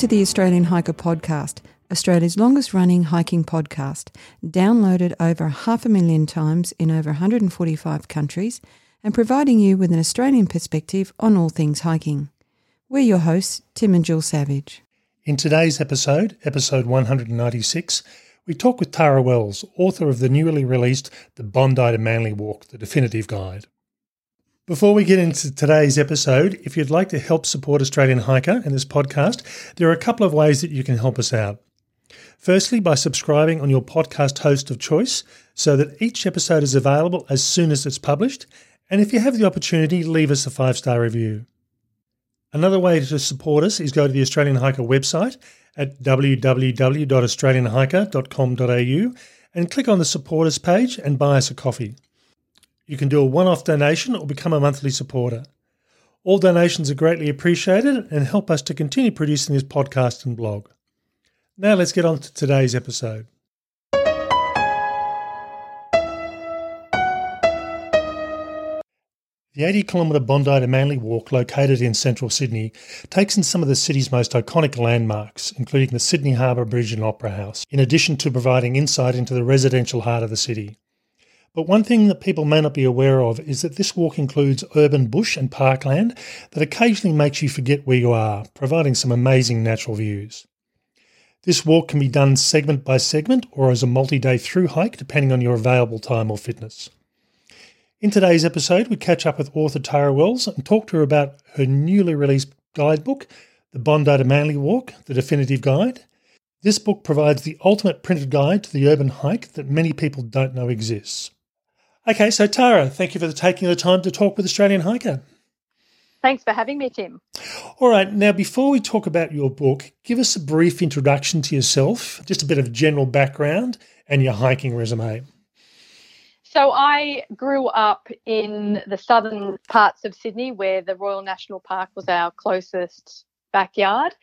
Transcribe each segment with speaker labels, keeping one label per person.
Speaker 1: To the Australian Hiker Podcast, Australia's longest running hiking podcast, downloaded over half a million times in over 145 countries and providing you with an Australian perspective on all things hiking. We're your hosts, Tim and Jill Savage.
Speaker 2: In today's episode, episode 196, we talk with Tara Wells, author of the newly released The Bondi to Manly Walk, the definitive guide. Before we get into today's episode, if you'd like to help support Australian Hiker and this podcast, there are a couple of ways that you can help us out. Firstly, by subscribing on your podcast host of choice so that each episode is available as soon as it's published. And if you have the opportunity, leave us a five star review. Another way to support us is go to the Australian Hiker website at www.australianhiker.com.au and click on the supporters page and buy us a coffee. You can do a one off donation or become a monthly supporter. All donations are greatly appreciated and help us to continue producing this podcast and blog. Now let's get on to today's episode. The 80 kilometre Bondi to Manly Walk, located in central Sydney, takes in some of the city's most iconic landmarks, including the Sydney Harbour Bridge and Opera House, in addition to providing insight into the residential heart of the city. But one thing that people may not be aware of is that this walk includes urban bush and parkland that occasionally makes you forget where you are, providing some amazing natural views. This walk can be done segment by segment or as a multi day through hike, depending on your available time or fitness. In today's episode, we catch up with author Tara Wells and talk to her about her newly released guidebook, The Bondi to Manly Walk, the definitive guide. This book provides the ultimate printed guide to the urban hike that many people don't know exists. Okay, so Tara, thank you for taking the time to talk with Australian Hiker.
Speaker 3: Thanks for having me, Tim.
Speaker 2: All right, now before we talk about your book, give us a brief introduction to yourself, just a bit of general background and your hiking resume.
Speaker 3: So, I grew up in the southern parts of Sydney where the Royal National Park was our closest backyard.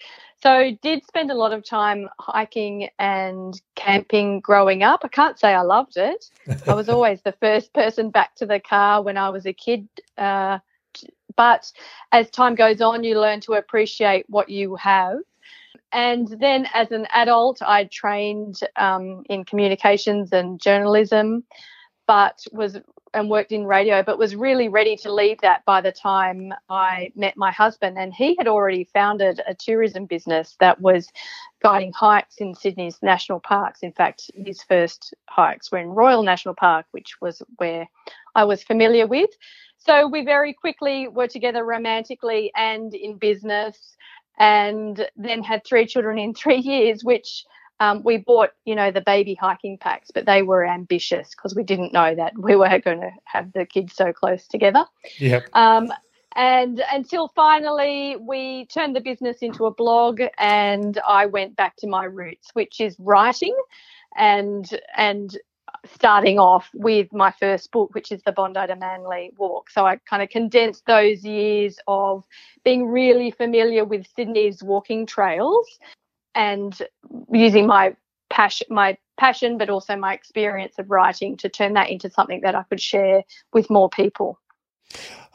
Speaker 3: So did spend a lot of time hiking and camping growing up. I can't say I loved it. I was always the first person back to the car when I was a kid. Uh, but as time goes on, you learn to appreciate what you have. And then as an adult, I trained um, in communications and journalism, but was and worked in radio, but was really ready to leave that by the time I met my husband. And he had already founded a tourism business that was guiding hikes in Sydney's national parks. In fact, his first hikes were in Royal National Park, which was where I was familiar with. So we very quickly were together romantically and in business, and then had three children in three years, which um, we bought, you know, the baby hiking packs, but they were ambitious because we didn't know that we were going to have the kids so close together.
Speaker 2: Yep.
Speaker 3: Um, and until finally we turned the business into a blog, and I went back to my roots, which is writing, and and starting off with my first book, which is the Bondi to Manly Walk. So I kind of condensed those years of being really familiar with Sydney's walking trails and using my passion, my passion, but also my experience of writing to turn that into something that I could share with more people.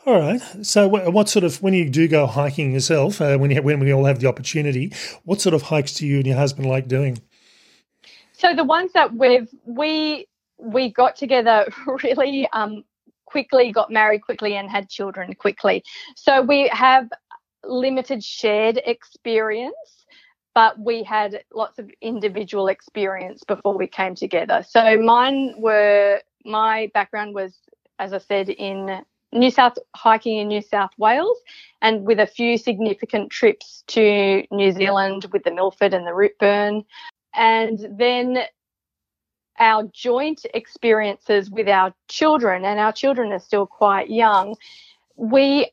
Speaker 2: All right. So, what sort of when you do go hiking yourself, uh, when you, when we all have the opportunity, what sort of hikes do you and your husband like doing?
Speaker 3: So the ones that we've we we got together really um, quickly, got married quickly, and had children quickly. So we have limited shared experience but we had lots of individual experience before we came together. So mine were my background was, as I said, in New South hiking in New South Wales, and with a few significant trips to New Zealand with the Milford and the Routeburn, and then our joint experiences with our children, and our children are still quite young. We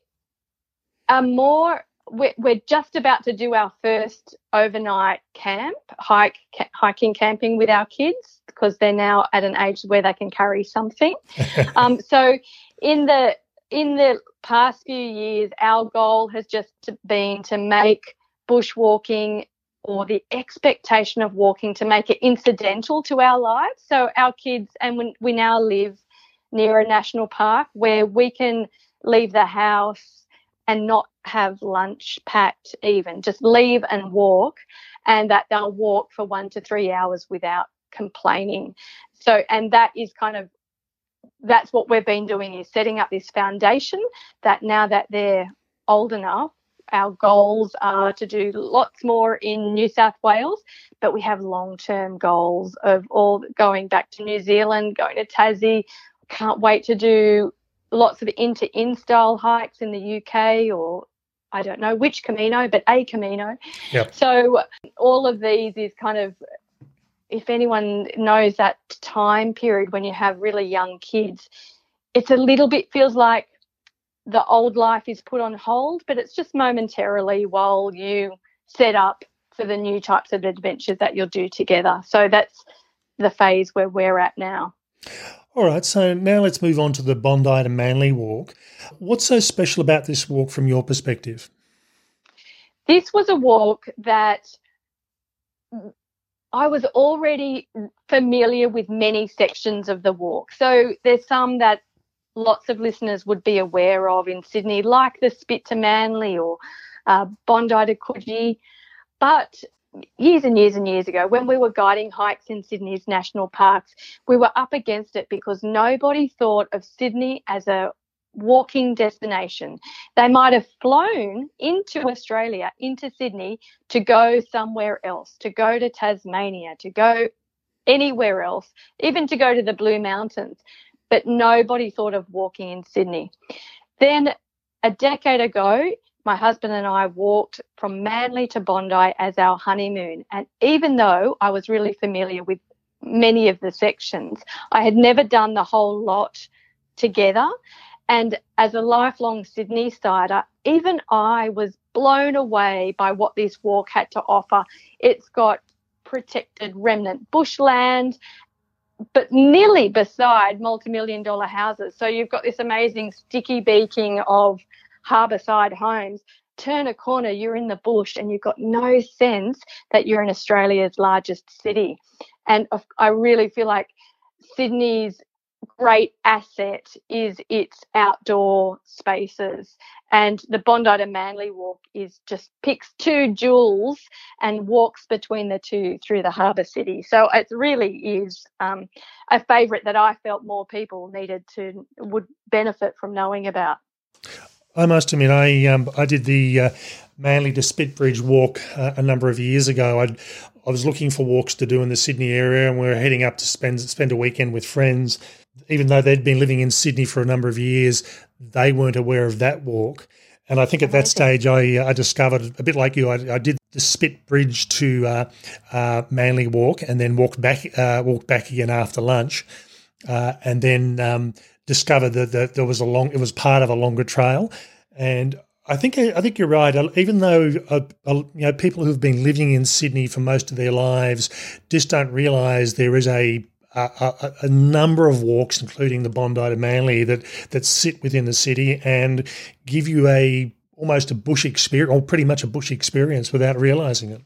Speaker 3: are more we're, we're just about to do our first overnight camp, hike, ca- hiking, camping with our kids because they're now at an age where they can carry something. um, so, in the in the past few years, our goal has just been to make bushwalking or the expectation of walking to make it incidental to our lives. So our kids, and when we now live near a national park where we can leave the house and not have lunch packed even just leave and walk and that they'll walk for one to three hours without complaining so and that is kind of that's what we've been doing is setting up this foundation that now that they're old enough our goals are to do lots more in New South Wales, but we have long term goals of all going back to New Zealand, going to Tassie. Can't wait to do lots of inn to inn style hikes in the UK or I don't know which Camino, but a Camino.
Speaker 2: Yep.
Speaker 3: So all of these is kind of if anyone knows that time period when you have really young kids, it's a little bit feels like the old life is put on hold, but it's just momentarily while you set up for the new types of adventures that you'll do together. So that's the phase where we're at now.
Speaker 2: All right, so now let's move on to the Bondi to Manly walk. What's so special about this walk from your perspective?
Speaker 3: This was a walk that I was already familiar with many sections of the walk. So there's some that lots of listeners would be aware of in Sydney, like the Spit to Manly or uh, Bondi to Coogee. But years and years and years ago, when we were guiding hikes in Sydney's national parks, we were up against it because nobody thought of Sydney as a walking destination. They might have flown into Australia, into Sydney, to go somewhere else, to go to Tasmania, to go anywhere else, even to go to the Blue Mountains but nobody thought of walking in Sydney. Then a decade ago, my husband and I walked from Manly to Bondi as our honeymoon. And even though I was really familiar with many of the sections, I had never done the whole lot together. And as a lifelong Sydney sider, even I was blown away by what this walk had to offer. It's got protected remnant bushland but nearly beside multi-million dollar houses. So you've got this amazing sticky beaking of harbourside homes. Turn a corner, you're in the bush, and you've got no sense that you're in Australia's largest city. And I really feel like Sydney's great asset is its outdoor spaces. And the Bondi to Manly walk is just picks two jewels and walks between the two through the harbour city. So it really is um, a favourite that I felt more people needed to would benefit from knowing about.
Speaker 2: I must admit, I um, I did the uh, Manly to Spitbridge walk uh, a number of years ago. i I was looking for walks to do in the Sydney area, and we were heading up to spend spend a weekend with friends even though they'd been living in Sydney for a number of years, they weren't aware of that walk. And I think at that stage, I, uh, I discovered a bit like you. I, I did the Spit Bridge to uh, uh, Manly Walk, and then walked back, uh, walked back again after lunch, uh, and then um, discovered that, that there was a long. It was part of a longer trail, and I think I think you're right. Even though uh, you know people who've been living in Sydney for most of their lives just don't realise there is a a, a, number of walks, including the Bondi to Manly, that that sit within the city and give you a almost a bush experience, or pretty much a bush experience, without realizing it.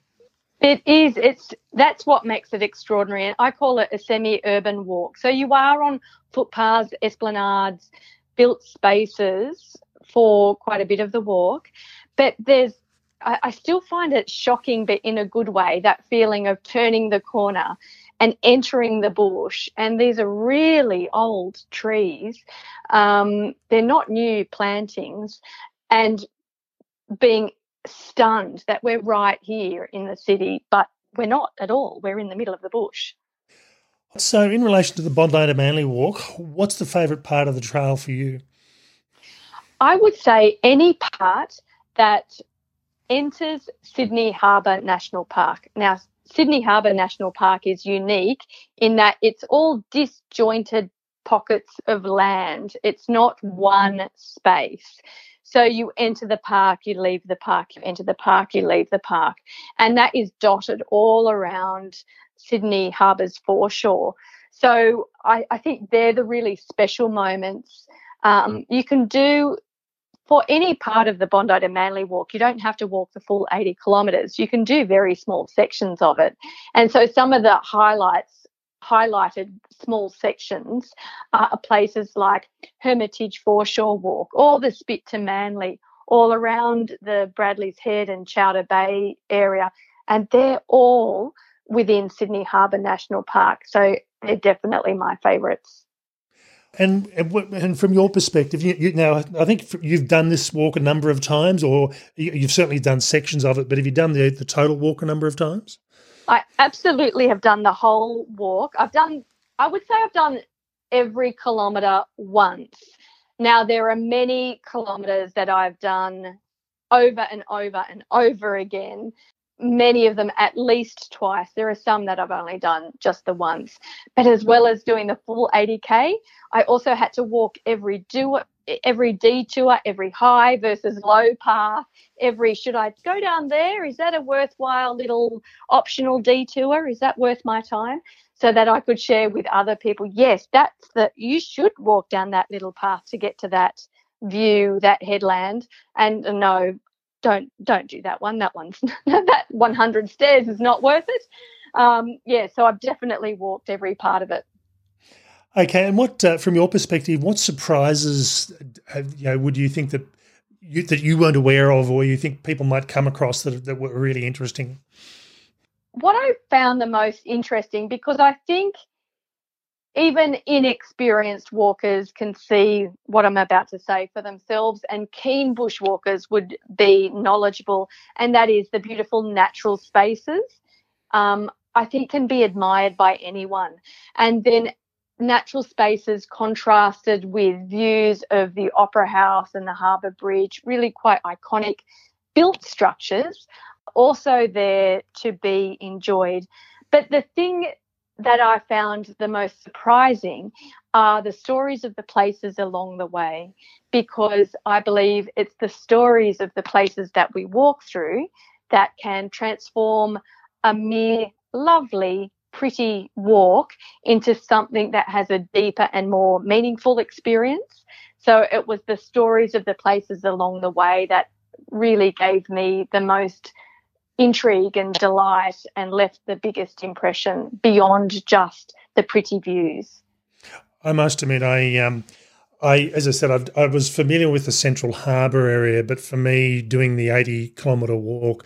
Speaker 3: It is. It's that's what makes it extraordinary, and I call it a semi-urban walk. So you are on footpaths, esplanades, built spaces for quite a bit of the walk, but there's I, still find it shocking, but in a good way, that feeling of turning the corner and entering the bush. And these are really old trees. Um, they're not new plantings. And being stunned that we're right here in the city, but we're not at all. We're in the middle of the bush.
Speaker 2: So, in relation to the Bondi to Manly walk, what's the favourite part of the trail for you?
Speaker 3: I would say any part that enters Sydney Harbour National Park. Now, Sydney Harbour National Park is unique in that it's all disjointed pockets of land. It's not one space. So you enter the park, you leave the park, you enter the park, you leave the park. And that is dotted all around Sydney Harbour's foreshore. So I, I think they're the really special moments. Um, you can do for any part of the Bondi to Manly walk, you don't have to walk the full 80 kilometres. You can do very small sections of it. And so some of the highlights, highlighted small sections uh, are places like Hermitage Foreshore Walk all the Spit to Manly all around the Bradley's Head and Chowder Bay area, and they're all within Sydney Harbour National Park. So they're definitely my favourites.
Speaker 2: And and from your perspective, you, you, now I think you've done this walk a number of times, or you've certainly done sections of it. But have you done the the total walk a number of times?
Speaker 3: I absolutely have done the whole walk. I've done, I would say, I've done every kilometre once. Now there are many kilometres that I've done over and over and over again many of them at least twice. There are some that I've only done just the once. But as well as doing the full 80k, I also had to walk every do every detour, every high versus low path, every should I go down there? Is that a worthwhile little optional detour? Is that worth my time? So that I could share with other people, yes, that's that you should walk down that little path to get to that view, that headland. And no, don't don't do that one. That one's that 100 stairs is not worth it. Um, yeah, so I've definitely walked every part of it.
Speaker 2: Okay, and what uh, from your perspective, what surprises have, you know, would you think that you, that you weren't aware of, or you think people might come across that that were really interesting?
Speaker 3: What I found the most interesting, because I think even inexperienced walkers can see what I'm about to say for themselves, and keen bushwalkers would be knowledgeable, and that is the beautiful natural spaces. Um, I think can be admired by anyone, and then natural spaces contrasted with views of the Opera House and the Harbour Bridge, really quite iconic built structures, also there to be enjoyed. But the thing that I found the most surprising are the stories of the places along the way, because I believe it's the stories of the places that we walk through that can transform a mere lovely, pretty walk into something that has a deeper and more meaningful experience. So it was the stories of the places along the way that really gave me the most intrigue and delight and left the biggest impression beyond just the pretty views.
Speaker 2: I must admit, I, um, I as I said, I've, i was familiar with the Central Harbour area, but for me, doing the eighty kilometre walk,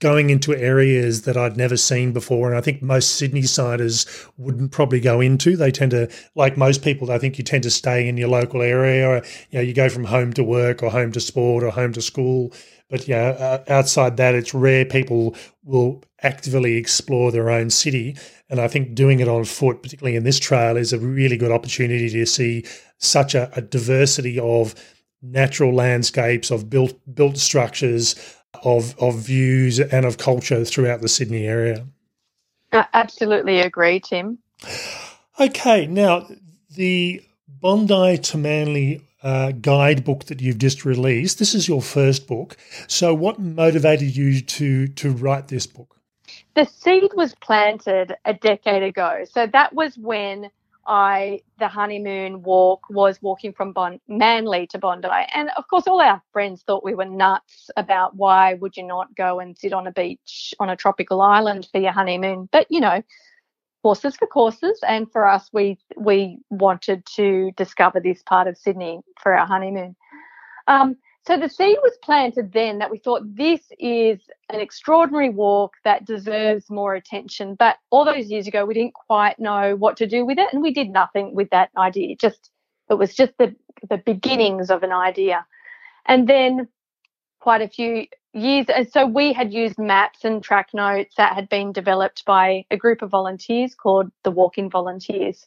Speaker 2: going into areas that I'd never seen before, and I think most Sydney siders wouldn't probably go into. They tend to, like most people, I think you tend to stay in your local area. Or, you know, you go from home to work, or home to sport, or home to school but yeah, uh, outside that, it's rare people will actively explore their own city. And I think doing it on foot, particularly in this trail, is a really good opportunity to see such a, a diversity of natural landscapes, of built built structures, of of views, and of culture throughout the Sydney area.
Speaker 3: I absolutely agree, Tim.
Speaker 2: Okay, now the Bondi to Manly uh, guidebook that you've just released. This is your first book. So, what motivated you to to write this book?
Speaker 3: The seed was planted a decade ago. So that was when I the honeymoon walk was walking from bon- Manly to Bondi, and of course, all our friends thought we were nuts about why would you not go and sit on a beach on a tropical island for your honeymoon? But you know, horses for courses and for us we we wanted to discover this part of sydney for our honeymoon. Um, so the seed was planted then that we thought this is an extraordinary walk that deserves more attention but all those years ago we didn't quite know what to do with it and we did nothing with that idea. Just it was just the the beginnings of an idea. And then quite a few years. So we had used maps and track notes that had been developed by a group of volunteers called the Walking Volunteers.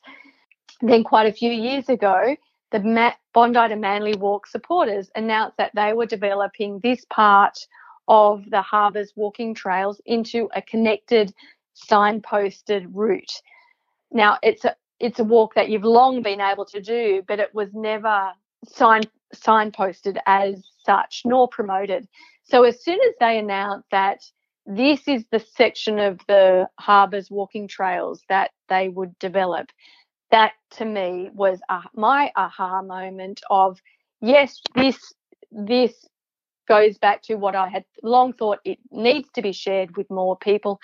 Speaker 3: Then quite a few years ago, the Bondi to Manly Walk supporters announced that they were developing this part of the harbour's walking trails into a connected signposted route. Now it's a it's a walk that you've long been able to do, but it was never sign signposted as such nor promoted. So as soon as they announced that this is the section of the harbour's walking trails that they would develop, that to me was my aha moment of yes, this this goes back to what I had long thought it needs to be shared with more people.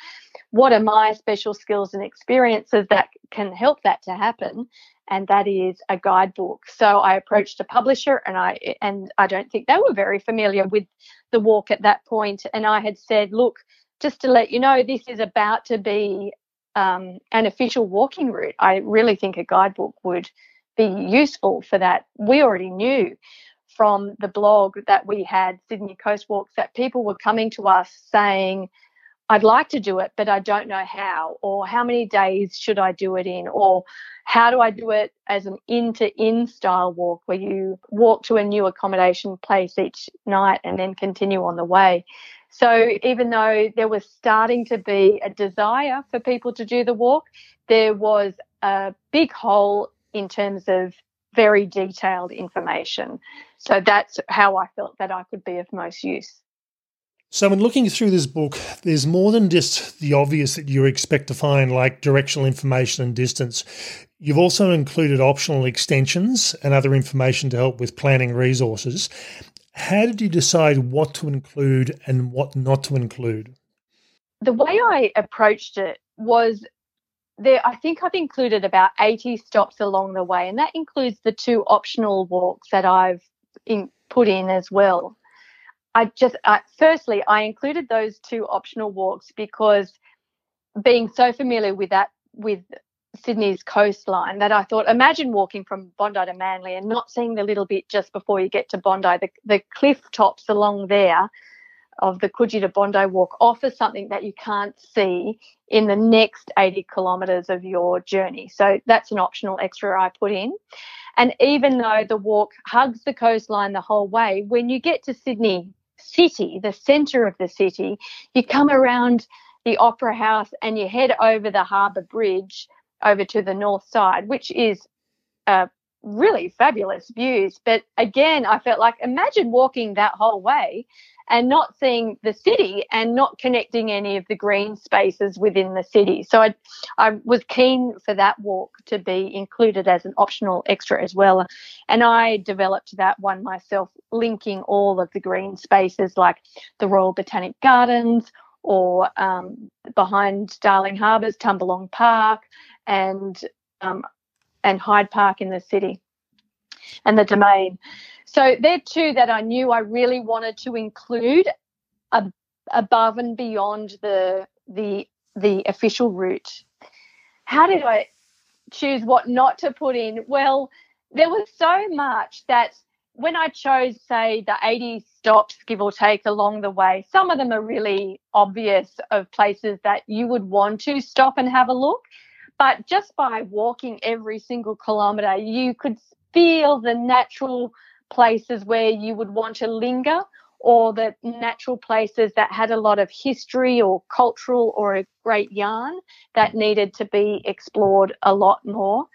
Speaker 3: what are my special skills and experiences that can help that to happen? And that is a guidebook. So I approached a publisher and I and I don't think they were very familiar with the walk at that point. And I had said, look, just to let you know, this is about to be um, an official walking route. I really think a guidebook would be useful for that. We already knew from the blog that we had Sydney Coast Walks that people were coming to us saying, I'd like to do it, but I don't know how, or how many days should I do it in, or how do I do it as an inn to inn style walk where you walk to a new accommodation place each night and then continue on the way. So even though there was starting to be a desire for people to do the walk, there was a big hole in terms of very detailed information. So that's how I felt that I could be of most use.
Speaker 2: So, in looking through this book, there's more than just the obvious that you expect to find, like directional information and distance. You've also included optional extensions and other information to help with planning resources. How did you decide what to include and what not to include?
Speaker 3: The way I approached it was there I think I've included about 80 stops along the way, and that includes the two optional walks that I've in, put in as well. I just, uh, firstly, I included those two optional walks because being so familiar with that, with Sydney's coastline, that I thought, imagine walking from Bondi to Manly and not seeing the little bit just before you get to Bondi, the, the cliff tops along there of the Coogee Bondi walk offer something that you can't see in the next 80 kilometres of your journey. So that's an optional extra I put in. And even though the walk hugs the coastline the whole way, when you get to Sydney city, the centre of the city, you come around the Opera House and you head over the Harbour Bridge over to the north side, which is a really fabulous views. But again, I felt like imagine walking that whole way and not seeing the city and not connecting any of the green spaces within the city. So I, I was keen for that walk to be included as an optional extra as well. And I developed that one myself, linking all of the green spaces like the Royal Botanic Gardens or um, behind Darling Harbour's Tumbalong Park and um, and Hyde Park in the city and the domain. So they're two that I knew I really wanted to include ab- above and beyond the the the official route. How did I choose what not to put in? Well, there was so much that when I chose, say, the 80 stops, give or take, along the way, some of them are really obvious of places that you would want to stop and have a look. But just by walking every single kilometre, you could feel the natural places where you would want to linger or the natural places that had a lot of history or cultural or a great yarn that needed to be explored a lot more.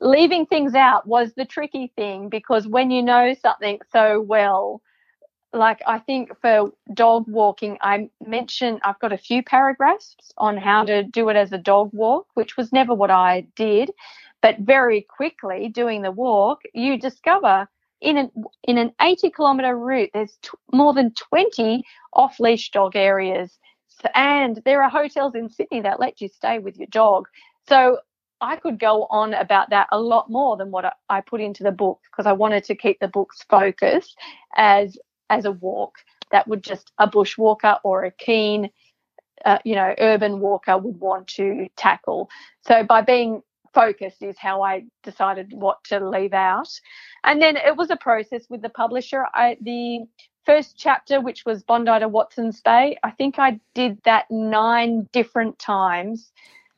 Speaker 3: Leaving things out was the tricky thing because when you know something so well, like I think for dog walking, I mentioned I've got a few paragraphs on how to do it as a dog walk, which was never what I did. But very quickly doing the walk, you discover in an in an 80 kilometer route, there's t- more than 20 off leash dog areas, and there are hotels in Sydney that let you stay with your dog. So I could go on about that a lot more than what I put into the book because I wanted to keep the book's focus as as a walk that would just a bushwalker or a keen, uh, you know, urban walker would want to tackle. So by being focused is how I decided what to leave out. And then it was a process with the publisher. I, the first chapter, which was Bondi to Watson's Bay, I think I did that nine different times,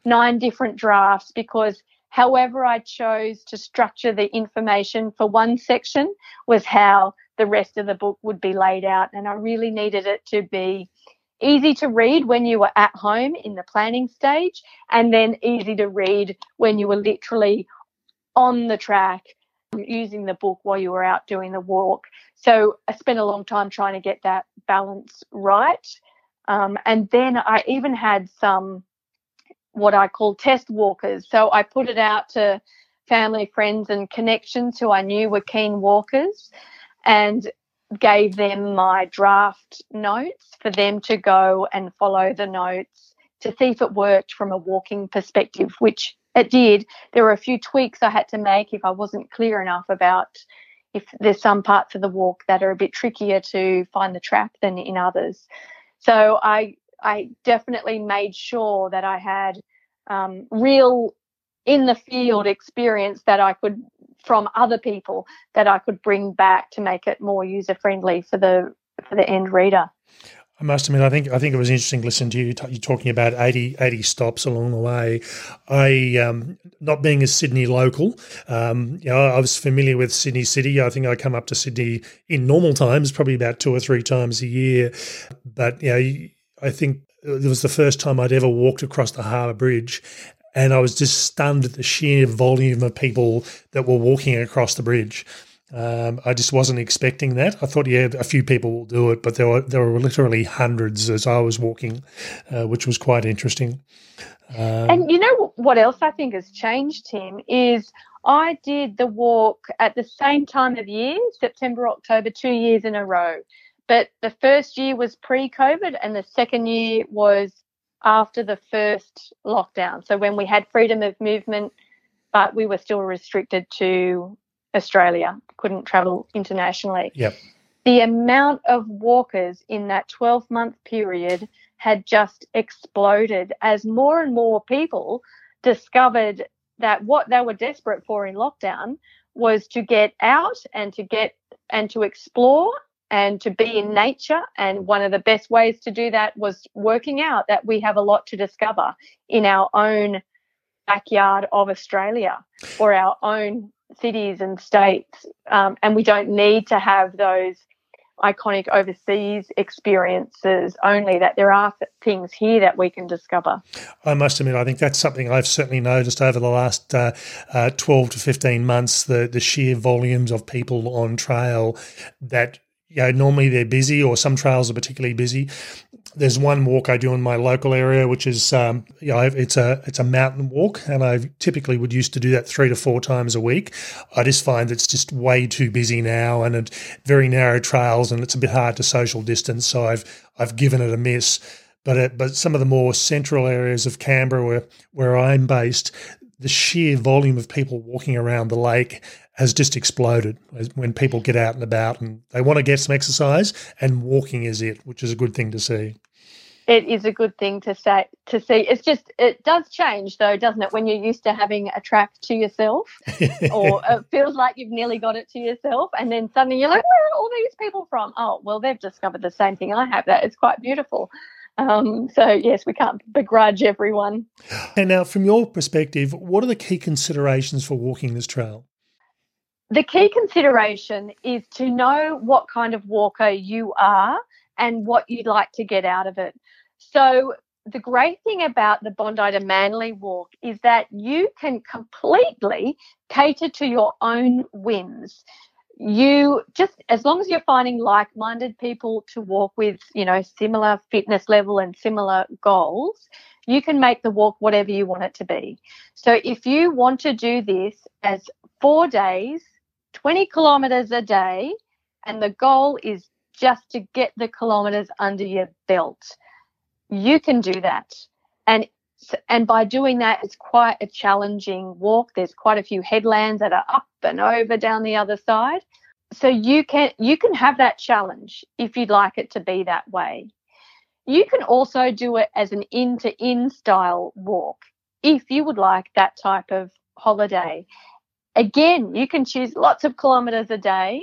Speaker 3: nine different drafts, because however I chose to structure the information for one section was how the rest of the book would be laid out. And I really needed it to be easy to read when you were at home in the planning stage, and then easy to read when you were literally on the track using the book while you were out doing the walk. So I spent a long time trying to get that balance right. Um, and then I even had some what I call test walkers. So I put it out to family, friends, and connections who I knew were keen walkers. And gave them my draft notes for them to go and follow the notes to see if it worked from a walking perspective, which it did. There were a few tweaks I had to make if I wasn't clear enough about if there's some parts of the walk that are a bit trickier to find the track than in others. So I I definitely made sure that I had um, real in the field experience that I could from other people that I could bring back to make it more user friendly for the for the end reader.
Speaker 2: I must admit, I think I think it was interesting listening to you, you talking about 80, 80 stops along the way. I, um, not being a Sydney local, um, you know, I was familiar with Sydney City. I think I come up to Sydney in normal times, probably about two or three times a year. But you know, I think it was the first time I'd ever walked across the Harbour Bridge, and I was just stunned at the sheer volume of people that were walking across the bridge. Um, I just wasn't expecting that. I thought, yeah, a few people will do it, but there were there were literally hundreds as I was walking, uh, which was quite interesting.
Speaker 3: Um, and you know what else I think has changed, Tim, is I did the walk at the same time of year, September, October, two years in a row. But the first year was pre-COVID, and the second year was after the first lockdown. So when we had freedom of movement, but we were still restricted to Australia, couldn't travel internationally.
Speaker 2: Yep.
Speaker 3: The amount of walkers in that 12 month period had just exploded as more and more people discovered that what they were desperate for in lockdown was to get out and to get and to explore and to be in nature. And one of the best ways to do that was working out that we have a lot to discover in our own backyard of Australia or our own cities and states, um, and we don't need to have those iconic overseas experiences only that there are things here that we can discover
Speaker 2: i must admit i think that's something i've certainly noticed over the last uh, uh, 12 to 15 months the, the sheer volumes of people on trail that you know, normally they're busy or some trails are particularly busy. There's one walk I do in my local area, which is, um, you know, it's a it's a mountain walk, and I typically would used to do that three to four times a week. I just find it's just way too busy now, and it's very narrow trails, and it's a bit hard to social distance. So I've I've given it a miss. But it, but some of the more central areas of Canberra, where where I'm based, the sheer volume of people walking around the lake has just exploded when people get out and about and they want to get some exercise and walking is it which is a good thing to see
Speaker 3: it is a good thing to say to see it's just it does change though doesn't it when you're used to having a track to yourself or it feels like you've nearly got it to yourself and then suddenly you're like where are all these people from oh well they've discovered the same thing i have that it's quite beautiful um, so yes, we can't begrudge everyone.
Speaker 2: And now, from your perspective, what are the key considerations for walking this trail?
Speaker 3: The key consideration is to know what kind of walker you are and what you'd like to get out of it. So, the great thing about the Bondi to Manly walk is that you can completely cater to your own whims you just as long as you're finding like-minded people to walk with you know similar fitness level and similar goals you can make the walk whatever you want it to be so if you want to do this as four days 20 kilometers a day and the goal is just to get the kilometers under your belt you can do that and and by doing that, it's quite a challenging walk. There's quite a few headlands that are up and over down the other side. So you can you can have that challenge if you'd like it to be that way. You can also do it as an inn to inn style walk if you would like that type of holiday. Again, you can choose lots of kilometers a day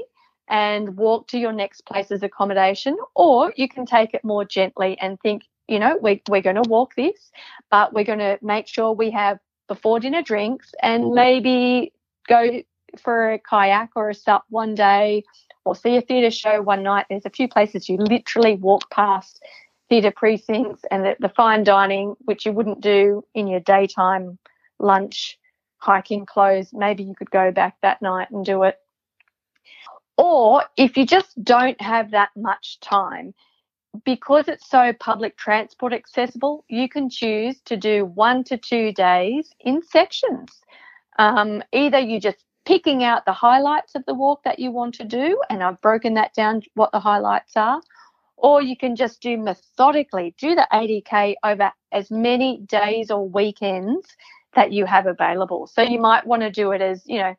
Speaker 3: and walk to your next place's accommodation, or you can take it more gently and think, you know, we, we're going to walk this, but we're going to make sure we have before dinner drinks and mm-hmm. maybe go for a kayak or a sup one day or see a theatre show one night. There's a few places you literally walk past theatre precincts and the, the fine dining, which you wouldn't do in your daytime lunch hiking clothes. Maybe you could go back that night and do it. Or if you just don't have that much time, because it's so public transport accessible, you can choose to do one to two days in sections. Um, either you just picking out the highlights of the walk that you want to do, and I've broken that down what the highlights are, or you can just do methodically do the 80k over as many days or weekends that you have available. So you might want to do it as, you know,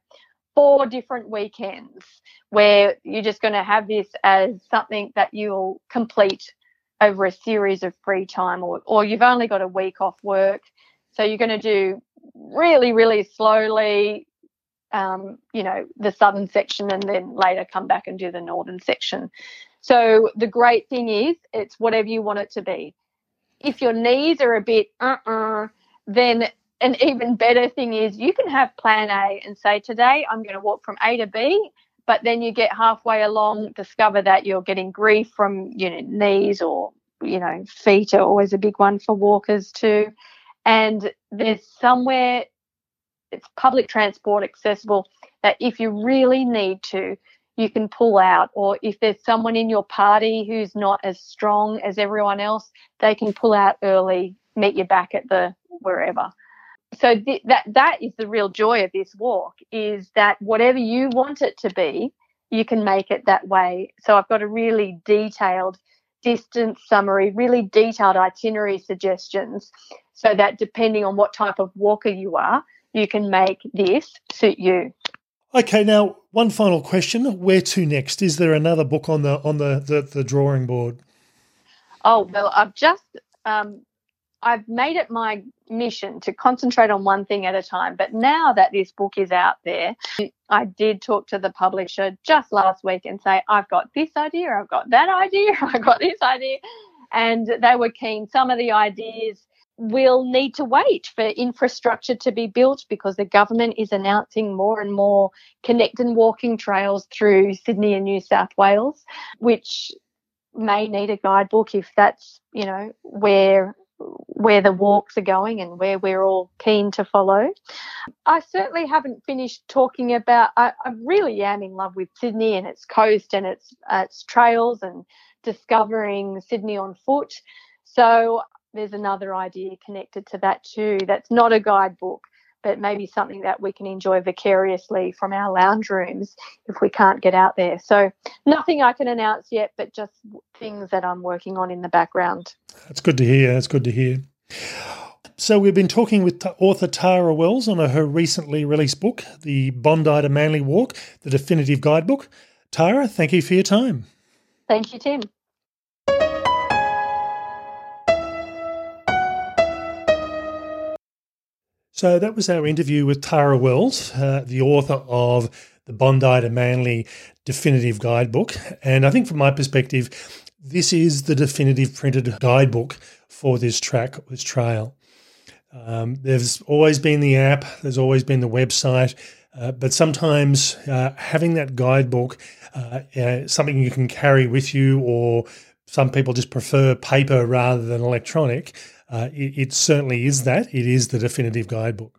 Speaker 3: four different weekends where you're just going to have this as something that you'll complete over a series of free time or, or you've only got a week off work. So you're going to do really, really slowly, um, you know, the southern section and then later come back and do the northern section. So the great thing is it's whatever you want it to be. If your knees are a bit uh-uh, then an even better thing is you can have plan A and say, today I'm going to walk from A to B, but then you get halfway along, discover that you're getting grief from you know knees or you know feet are always a big one for walkers too, and there's somewhere it's public transport accessible that if you really need to, you can pull out, or if there's someone in your party who's not as strong as everyone else, they can pull out early, meet you back at the wherever so th- that that is the real joy of this walk is that whatever you want it to be you can make it that way. So i've got a really detailed distance summary really detailed itinerary suggestions so that depending on what type of walker you are you can make this suit you.
Speaker 2: Okay now one final question. Where to next? Is there another book on the on the the, the drawing board?
Speaker 3: Oh well i've just um, I've made it my mission to concentrate on one thing at a time. But now that this book is out there, I did talk to the publisher just last week and say, I've got this idea, I've got that idea, I've got this idea. And they were keen. Some of the ideas will need to wait for infrastructure to be built because the government is announcing more and more connect and walking trails through Sydney and New South Wales, which may need a guidebook if that's, you know, where where the walks are going and where we're all keen to follow. I certainly haven't finished talking about. I, I really am in love with Sydney and its coast and its uh, its trails and discovering Sydney on foot. So there's another idea connected to that too. That's not a guidebook, but maybe something that we can enjoy vicariously from our lounge rooms if we can't get out there. So, nothing I can announce yet, but just things that I'm working on in the background.
Speaker 2: That's good to hear. That's good to hear. So, we've been talking with author Tara Wells on her recently released book, The Bondi to Manly Walk, the definitive guidebook. Tara, thank you for your time.
Speaker 3: Thank you, Tim.
Speaker 2: So that was our interview with Tara Wells, uh, the author of the Bondi to Manly Definitive Guidebook. And I think from my perspective, this is the definitive printed guidebook for this track, this trail. Um, there's always been the app, there's always been the website, uh, but sometimes uh, having that guidebook, uh, uh something you can carry with you, or some people just prefer paper rather than electronic, uh, it, it, certainly is that. It is the definitive guidebook.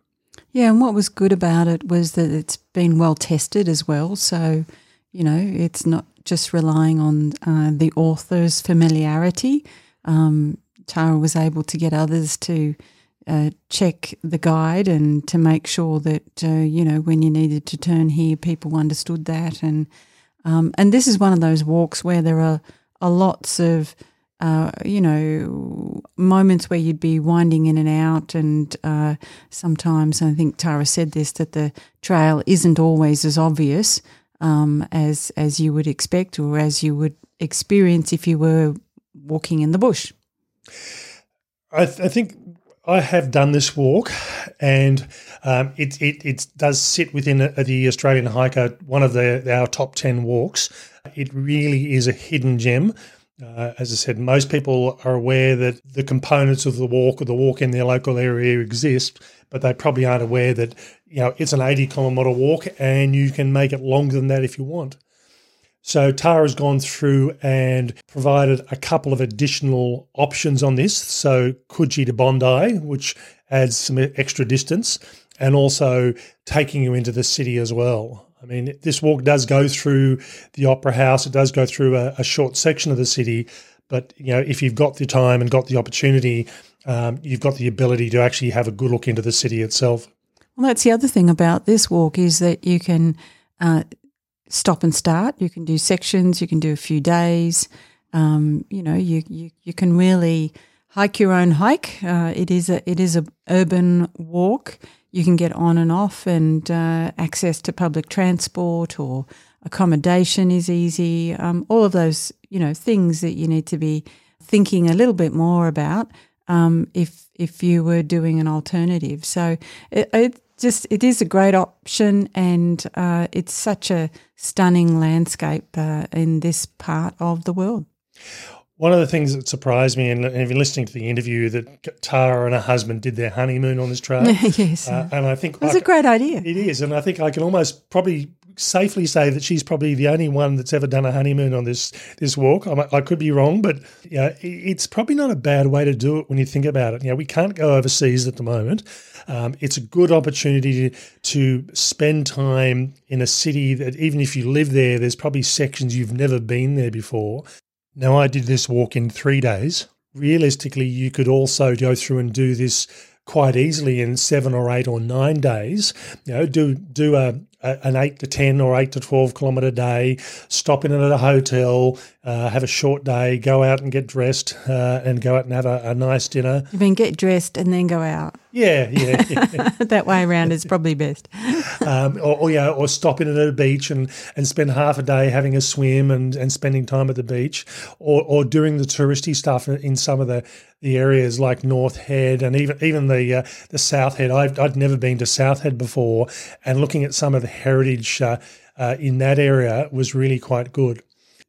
Speaker 1: Yeah, and what was good about it was that it's been well tested as well. So, you know, it's not just relying on uh, the author's familiarity. Um, Tara was able to get others to uh, check the guide and to make sure that, uh, you know, when you needed to turn here, people understood that. And, um, and this is one of those walks where there are, are lots of uh, you know, moments where you'd be winding in and out, and uh, sometimes I think Tara said this that the trail isn't always as obvious um, as as you would expect or as you would experience if you were walking in the bush.
Speaker 2: I, th- I think I have done this walk, and um, it, it, it does sit within the Australian Hiker, one of the our top ten walks. It really is a hidden gem uh, as I said, most people are aware that the components of the walk or the walk in their local area exist, but they probably aren't aware that you know it's an 80 kilometre walk and you can make it longer than that if you want. So Tara's gone through and provided a couple of additional options on this. So Coogee to Bondi, which adds some extra distance, and also taking you into the city as well. I mean, this walk does go through the Opera House. It does go through a, a short section of the city, but you know, if you've got the time and got the opportunity, um, you've got the ability to actually have a good look into the city itself.
Speaker 1: Well, that's the other thing about this walk is that you can uh, stop and start. You can do sections. You can do a few days. Um, you know, you, you, you can really hike your own hike. Uh, it is a it is a urban walk. You can get on and off, and uh, access to public transport or accommodation is easy. Um, all of those you know things that you need to be thinking a little bit more about um, if if you were doing an alternative. So it, it just it is a great option, and uh, it's such a stunning landscape uh, in this part of the world.
Speaker 2: One of the things that surprised me, and if you're listening to the interview, that Tara and her husband did their honeymoon on this trail.
Speaker 1: yes,
Speaker 2: uh, and I think
Speaker 1: it's a great idea.
Speaker 2: It is, and I think I can almost probably safely say that she's probably the only one that's ever done a honeymoon on this this walk. I, I could be wrong, but yeah, it's probably not a bad way to do it when you think about it. You know, we can't go overseas at the moment. Um, it's a good opportunity to, to spend time in a city that even if you live there, there's probably sections you've never been there before. Now, I did this walk in three days. Realistically, you could also go through and do this quite easily in seven or eight or nine days. You know, do do a, an eight to 10 or eight to 12 kilometre day, stop in at a hotel, uh, have a short day, go out and get dressed uh, and go out and have a, a, nice dinner.
Speaker 1: You mean get dressed and then go out?
Speaker 2: Yeah, yeah. yeah.
Speaker 1: that way around is probably best.
Speaker 2: um, or, or, yeah, or stop in at a beach and, and spend half a day having a swim and, and spending time at the beach, or, or doing the touristy stuff in some of the, the areas like North Head and even even the uh, the South Head. I've, I'd never been to South Head before, and looking at some of the heritage uh, uh, in that area was really quite good.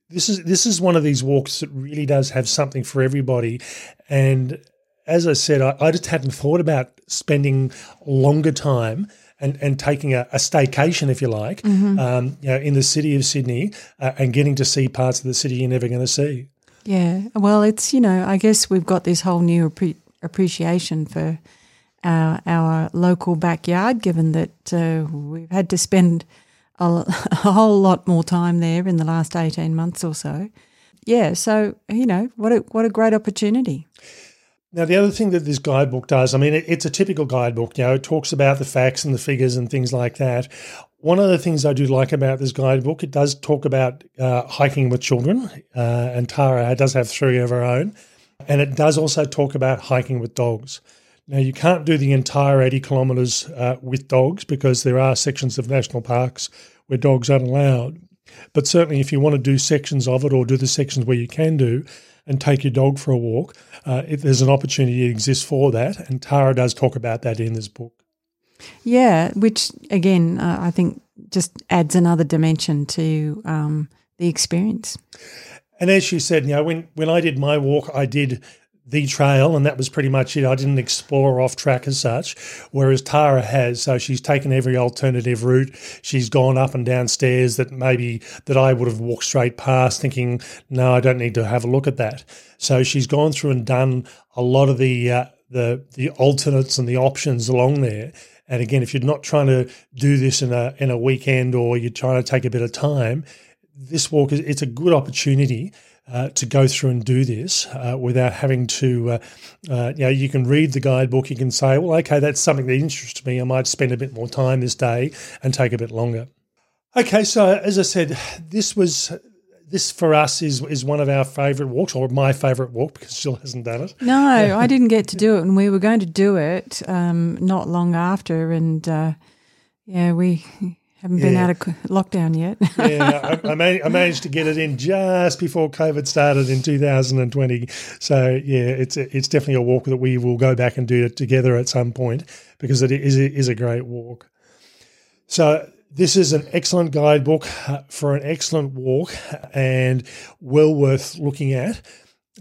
Speaker 2: This is this is one of these walks that really does have something for everybody, and as I said, I, I just hadn't thought about spending longer time and, and taking a, a staycation, if you like, mm-hmm. um, you know, in the city of Sydney uh, and getting to see parts of the city you're never going to see.
Speaker 1: Yeah, well, it's you know, I guess we've got this whole new appre- appreciation for our, our local backyard, given that uh, we've had to spend a, a, whole lot more time there in the last eighteen months or so. Yeah, so you know, what a what a great opportunity.
Speaker 2: Now, the other thing that this guidebook does, I mean, it, it's a typical guidebook. You know, it talks about the facts and the figures and things like that. One of the things I do like about this guidebook, it does talk about uh, hiking with children, uh, and Tara does have three of her own, and it does also talk about hiking with dogs. Now, you can't do the entire 80 kilometres uh, with dogs because there are sections of national parks where dogs aren't allowed. But certainly, if you want to do sections of it or do the sections where you can do, and take your dog for a walk, uh, if there's an opportunity that exists for that. And Tara does talk about that in this book.
Speaker 1: Yeah, which again, uh, I think just adds another dimension to um, the experience.
Speaker 2: And as you said, you know, when, when I did my walk, I did the trail, and that was pretty much it. I didn't explore off track as such, whereas Tara has. So she's taken every alternative route. She's gone up and down stairs that maybe that I would have walked straight past, thinking, no, I don't need to have a look at that. So she's gone through and done a lot of the uh, the the alternates and the options along there. And again, if you're not trying to do this in a in a weekend or you're trying to take a bit of time, this walk is it's a good opportunity uh, to go through and do this uh, without having to, uh, uh, you know, you can read the guidebook. You can say, well, okay, that's something that interests me. I might spend a bit more time this day and take a bit longer. Okay, so as I said, this was this for us is is one of our favourite walks, or my favourite walk because Jill hasn't done it.
Speaker 1: No, I didn't get to do it, and we were going to do it um, not long after, and uh, yeah, we haven't been out of lockdown yet.
Speaker 2: yeah, I, I, man- I, managed to get it in just before COVID started in 2020. So yeah, it's it's definitely a walk that we will go back and do it together at some point because it is it is a great walk. So this is an excellent guidebook uh, for an excellent walk and well worth looking at.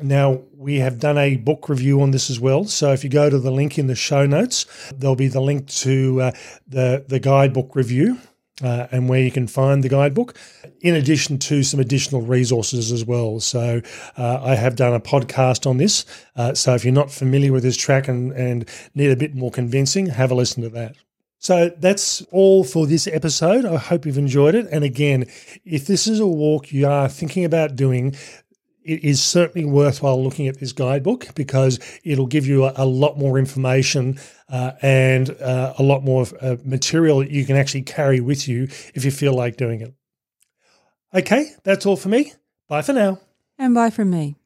Speaker 2: Now, we have done a book review on this as well. So if you go to the link in the show notes, there'll be the link to uh, the, the guidebook review uh, and where you can find the guidebook, in addition to some additional resources as well. So, uh, I have done a podcast on this. Uh, so, if you're not familiar with this track and, and need a bit more convincing, have a listen to that. So that's all for this episode. I hope you've enjoyed it. And again, if this is a walk you are thinking about doing, it is certainly worthwhile looking at this guidebook because it'll give you a, a lot more information uh, and uh, a lot more uh, material that you can actually carry with you if you feel like doing it. Okay, that's all for me. Bye for now.
Speaker 1: And bye from me.